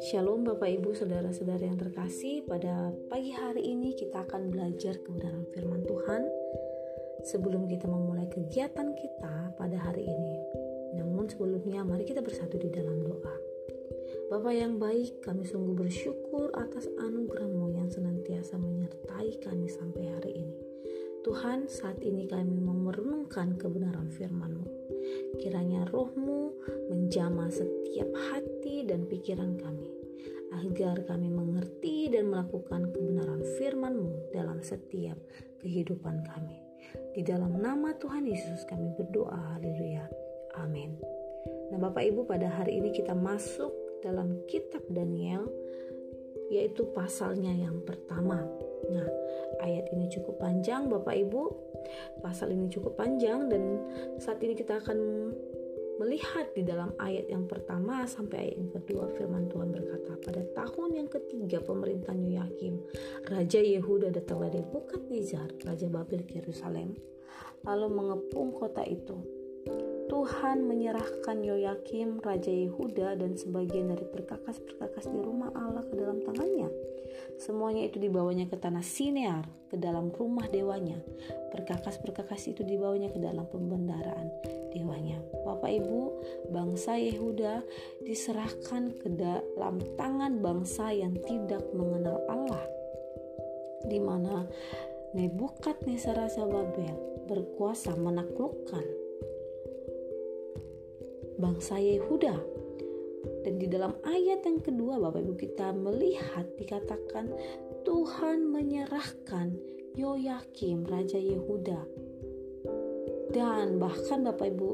Shalom Bapak Ibu Saudara-saudara yang terkasih. Pada pagi hari ini kita akan belajar kebenaran firman Tuhan. Sebelum kita memulai kegiatan kita pada hari ini Namun sebelumnya mari kita bersatu di dalam doa. Bapak yang baik kami sungguh bersyukur atas anugerahmu yang senantiasa menyertai kami sampai hari ini Tuhan saat ini kami mau merenungkan kebenaran firman-Mu Kiranya rohmu menjamah setiap hati dan pikiran kami agar kami mengerti dan melakukan kebenaran firman-Mu dalam setiap kehidupan kami. Di dalam nama Tuhan Yesus kami berdoa, haleluya. Amin. Nah Bapak Ibu pada hari ini kita masuk dalam kitab Daniel yaitu pasalnya yang pertama. Nah, ayat ini cukup panjang Bapak Ibu. Pasal ini cukup panjang dan saat ini kita akan melihat di dalam ayat yang pertama sampai ayat yang kedua firman Tuhan berkata pada tahun yang ketiga pemerintahan Yoyakim Raja Yehuda datanglah dari Nizar Raja Babel ke Yerusalem lalu mengepung kota itu Tuhan menyerahkan Yoyakim Raja Yehuda dan sebagian dari perkakas-perkakas di rumah Allah ke dalam tangannya Semuanya itu dibawanya ke tanah Sinear, ke dalam rumah dewanya. Perkakas-perkakas itu dibawanya ke dalam pembendaraan dewanya. Bapak Ibu, bangsa Yehuda diserahkan ke dalam tangan bangsa yang tidak mengenal Allah. Di mana Nebukadnezar Raja Babel berkuasa menaklukkan bangsa Yehuda. Dan di dalam ayat yang kedua Bapak Ibu kita melihat dikatakan Tuhan menyerahkan Yoyakim Raja Yehuda. Dan bahkan Bapak Ibu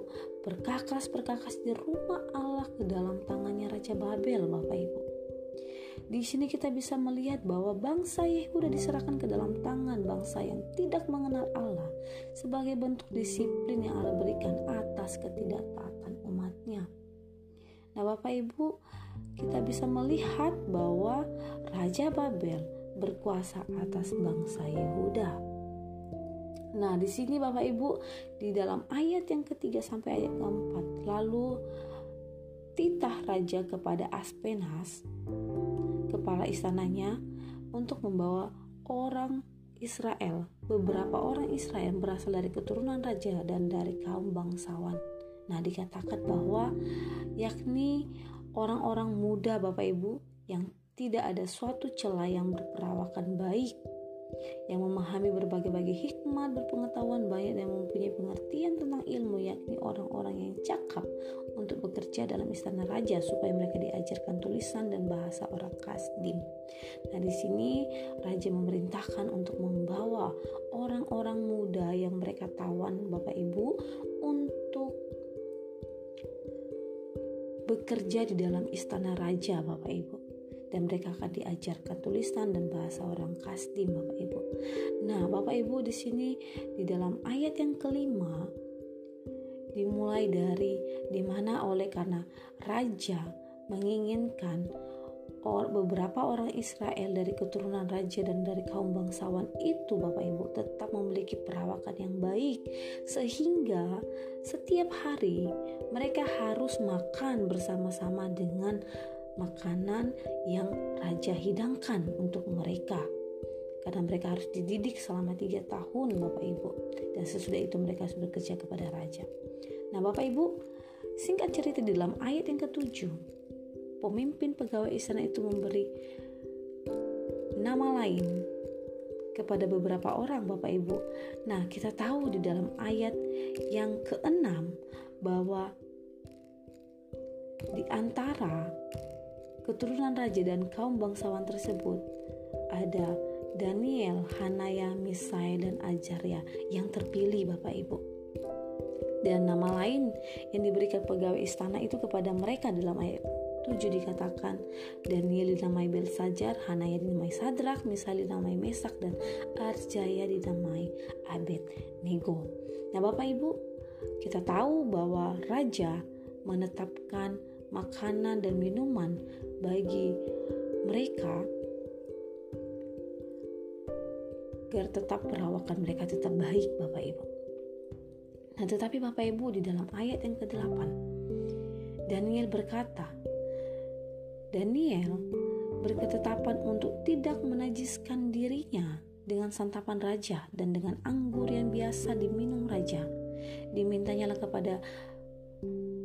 perkakas-perkakas di rumah Allah ke dalam tangannya Raja Babel Bapak Ibu. Di sini kita bisa melihat bahwa bangsa Yehuda diserahkan ke dalam tangan bangsa yang tidak mengenal Allah sebagai bentuk disiplin yang Allah berikan atas ketidaktaatan Nah, Bapak Ibu, kita bisa melihat bahwa Raja Babel berkuasa atas bangsa Yehuda. Nah, di sini Bapak Ibu, di dalam ayat yang ketiga sampai ayat keempat, lalu titah raja kepada Aspenas, kepala istananya, untuk membawa orang Israel. Beberapa orang Israel berasal dari keturunan raja dan dari kaum bangsawan Nah, dikatakan bahwa yakni orang-orang muda Bapak Ibu yang tidak ada suatu celah yang berperawakan baik yang memahami berbagai-bagai hikmat, berpengetahuan banyak dan mempunyai pengertian tentang ilmu yakni orang-orang yang cakap untuk bekerja dalam istana raja supaya mereka diajarkan tulisan dan bahasa orang Kasdim. Nah, di sini raja memerintahkan untuk membawa orang-orang muda yang mereka tawan Bapak Ibu untuk bekerja di dalam istana raja Bapak Ibu dan mereka akan diajarkan tulisan dan bahasa orang Kasdim Bapak Ibu. Nah, Bapak Ibu di sini di dalam ayat yang kelima dimulai dari di mana oleh karena raja menginginkan or, beberapa orang Israel dari keturunan raja dan dari kaum bangsawan itu Bapak Ibu tetap memiliki perawakan yang baik. Sehingga setiap hari mereka harus makan bersama-sama dengan makanan yang raja hidangkan untuk mereka. Karena mereka harus dididik selama tiga tahun Bapak Ibu. Dan sesudah itu mereka harus bekerja kepada raja. Nah Bapak Ibu singkat cerita di dalam ayat yang ketujuh pemimpin pegawai istana itu memberi nama lain kepada beberapa orang Bapak Ibu. Nah, kita tahu di dalam ayat yang keenam bahwa di antara keturunan raja dan kaum bangsawan tersebut ada Daniel, Hanaya, Misai, dan Ajaria yang terpilih Bapak Ibu. Dan nama lain yang diberikan pegawai istana itu kepada mereka dalam ayat 7 dikatakan Daniel dinamai Belsajar, Hanaya dinamai Sadrak, Misal dinamai Mesak dan Arjaya dinamai Abed Nego. Nah Bapak Ibu, kita tahu bahwa raja menetapkan makanan dan minuman bagi mereka agar tetap perawakan mereka tetap baik Bapak Ibu. Nah, tetapi Bapak Ibu di dalam ayat yang ke-8 Daniel berkata, Daniel berketetapan untuk tidak menajiskan dirinya dengan santapan raja dan dengan anggur yang biasa diminum raja. Dimintanyalah kepada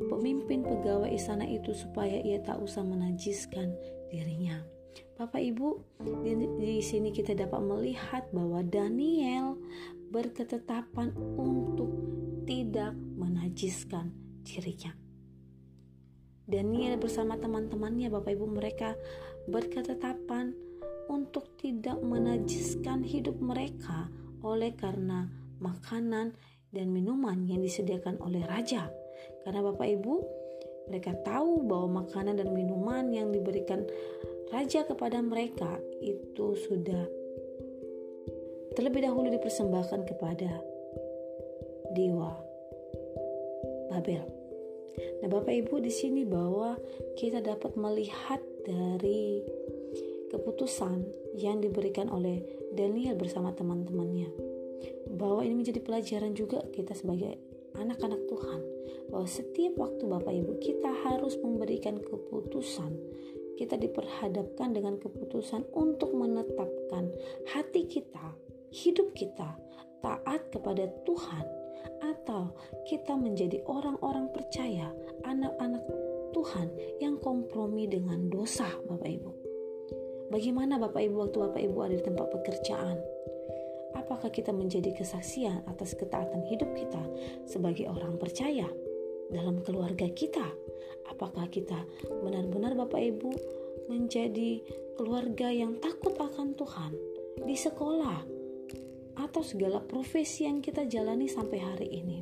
pemimpin pegawai istana itu supaya ia tak usah menajiskan dirinya. Bapak Ibu, di, di sini kita dapat melihat bahwa Daniel berketetapan untuk tidak menajiskan dirinya. Daniel bersama teman-temannya Bapak Ibu mereka berketetapan untuk tidak menajiskan hidup mereka oleh karena makanan dan minuman yang disediakan oleh raja. Karena Bapak Ibu mereka tahu bahwa makanan dan minuman yang diberikan raja kepada mereka itu sudah terlebih dahulu dipersembahkan kepada dewa Babel. Nah, Bapak Ibu di sini bahwa kita dapat melihat dari keputusan yang diberikan oleh Daniel bersama teman-temannya. Bahwa ini menjadi pelajaran juga kita sebagai anak-anak Tuhan. Bahwa setiap waktu Bapak Ibu kita harus memberikan keputusan. Kita diperhadapkan dengan keputusan untuk menetapkan hati kita, hidup kita taat kepada Tuhan atau kita menjadi orang-orang percaya, anak-anak Tuhan yang kompromi dengan dosa, Bapak Ibu. Bagaimana Bapak Ibu waktu Bapak Ibu ada di tempat pekerjaan? Apakah kita menjadi kesaksian atas ketaatan hidup kita sebagai orang percaya dalam keluarga kita? Apakah kita benar-benar Bapak Ibu menjadi keluarga yang takut akan Tuhan di sekolah, atau segala profesi yang kita jalani sampai hari ini.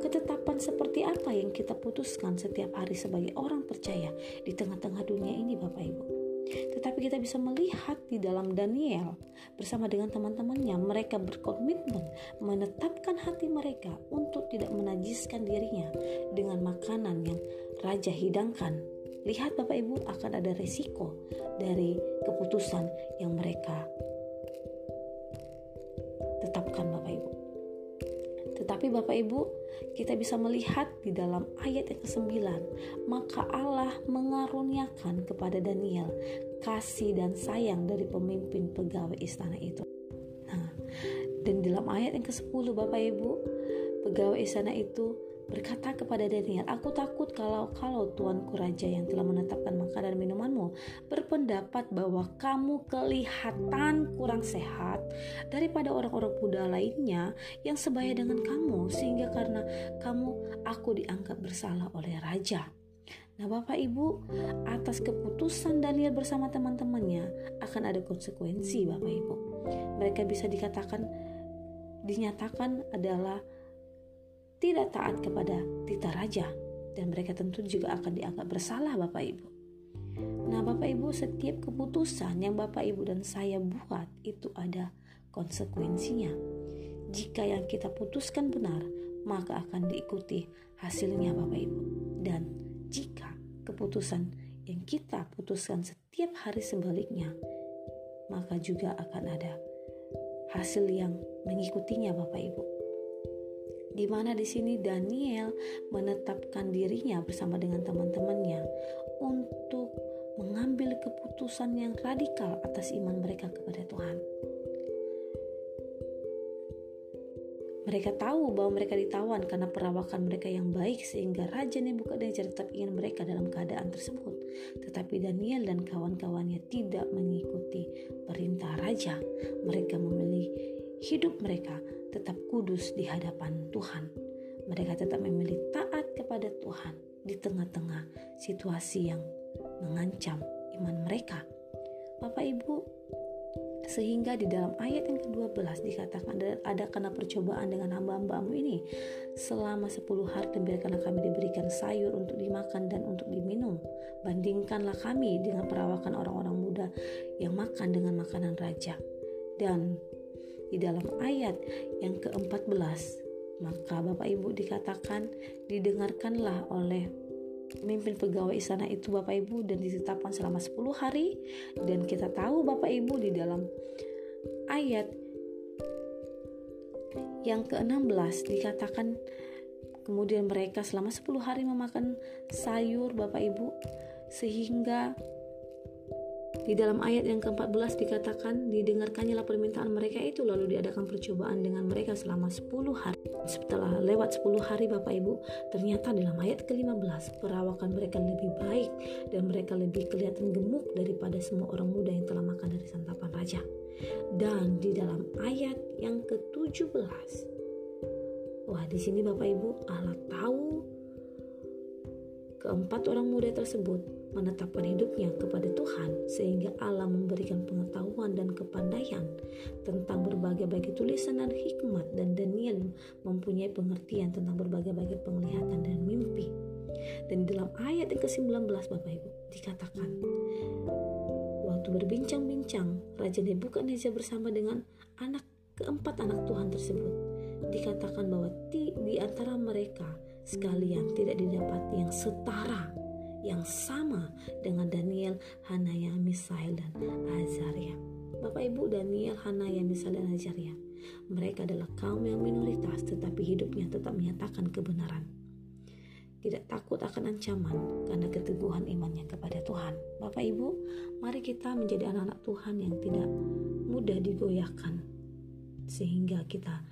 Ketetapan seperti apa yang kita putuskan setiap hari sebagai orang percaya di tengah-tengah dunia ini Bapak Ibu. Tetapi kita bisa melihat di dalam Daniel bersama dengan teman-temannya mereka berkomitmen menetapkan hati mereka untuk tidak menajiskan dirinya dengan makanan yang raja hidangkan. Lihat Bapak Ibu akan ada resiko dari keputusan yang mereka Bapak Ibu, kita bisa melihat di dalam ayat yang ke-9, maka Allah mengaruniakan kepada Daniel kasih dan sayang dari pemimpin pegawai istana itu. Nah, dan dalam ayat yang ke-10 Bapak Ibu, pegawai istana itu berkata kepada Daniel, Aku takut kalau kalau tuanku raja yang telah menetapkan makanan minumanmu berpendapat bahwa kamu kelihatan kurang sehat daripada orang-orang muda lainnya yang sebaya dengan kamu sehingga karena kamu aku dianggap bersalah oleh raja. Nah, Bapak Ibu, atas keputusan Daniel bersama teman-temannya akan ada konsekuensi, Bapak Ibu. Mereka bisa dikatakan dinyatakan adalah tidak taat kepada tita raja dan mereka tentu juga akan dianggap bersalah Bapak Ibu. Nah, Bapak Ibu, setiap keputusan yang Bapak Ibu dan saya buat itu ada konsekuensinya. Jika yang kita putuskan benar, maka akan diikuti hasilnya Bapak Ibu. Dan jika keputusan yang kita putuskan setiap hari sebaliknya, maka juga akan ada hasil yang mengikutinya Bapak Ibu di mana di sini Daniel menetapkan dirinya bersama dengan teman-temannya untuk mengambil keputusan yang radikal atas iman mereka kepada Tuhan. Mereka tahu bahwa mereka ditawan karena perawakan mereka yang baik sehingga Raja Nebukadnezar tetap ingin mereka dalam keadaan tersebut. Tetapi Daniel dan kawan-kawannya tidak mengikuti perintah raja. Mereka memilih hidup mereka tetap kudus di hadapan Tuhan. Mereka tetap memilih taat kepada Tuhan di tengah-tengah situasi yang mengancam iman mereka. Bapak Ibu, sehingga di dalam ayat yang ke-12 dikatakan ada karena percobaan dengan hamba-hambamu ini selama 10 hari dan biarkanlah kami diberikan sayur untuk dimakan dan untuk diminum bandingkanlah kami dengan perawakan orang-orang muda yang makan dengan makanan raja dan di dalam ayat yang ke-14 maka Bapak Ibu dikatakan didengarkanlah oleh pemimpin pegawai istana itu Bapak Ibu dan ditetapkan selama 10 hari. Dan kita tahu Bapak Ibu di dalam ayat yang ke-16 dikatakan Kemudian mereka selama 10 hari memakan sayur Bapak Ibu sehingga di dalam ayat yang ke-14 dikatakan didengarkannya permintaan mereka itu lalu diadakan percobaan dengan mereka selama 10 hari. Setelah lewat 10 hari Bapak Ibu, ternyata dalam ayat ke-15 perawakan mereka lebih baik dan mereka lebih kelihatan gemuk daripada semua orang muda yang telah makan dari santapan raja. Dan di dalam ayat yang ke-17 Wah, di sini Bapak Ibu Allah tahu keempat orang muda tersebut menetapkan hidupnya kepada Tuhan sehingga Allah memberikan pengetahuan dan kepandaian tentang berbagai-bagai tulisan dan hikmat dan Daniel mempunyai pengertian tentang berbagai-bagai penglihatan dan mimpi. Dan dalam ayat yang ke-19 Bapak Ibu dikatakan waktu berbincang-bincang Raja Nebukadnezar bersama dengan anak keempat anak Tuhan tersebut dikatakan bahwa di, antara mereka sekalian tidak didapati yang setara yang sama dengan Daniel, Hanaya, Misael, dan Azaria. Bapak Ibu Daniel, Hanaya, Misael, dan Azaria. Mereka adalah kaum yang minoritas tetapi hidupnya tetap menyatakan kebenaran. Tidak takut akan ancaman karena keteguhan imannya kepada Tuhan. Bapak Ibu, mari kita menjadi anak-anak Tuhan yang tidak mudah digoyahkan sehingga kita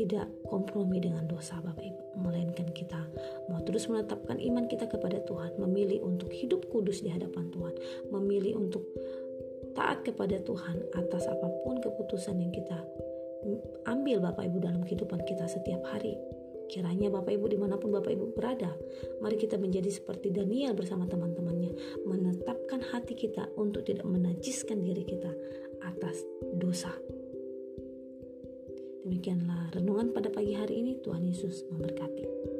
tidak kompromi dengan dosa Bapak Ibu melainkan kita mau terus menetapkan iman kita kepada Tuhan memilih untuk hidup kudus di hadapan Tuhan memilih untuk taat kepada Tuhan atas apa pun keputusan yang kita ambil Bapak Ibu dalam kehidupan kita setiap hari. Kiranya Bapak Ibu di mana pun Bapak Ibu berada Mari kita menjadi seperti Daniel bersama teman-temannya Menetapkan hati kita untuk tidak menajiskan diri kita atas dosa Demikianlah renungan pada pagi hari ini. Tuhan Yesus memberkati.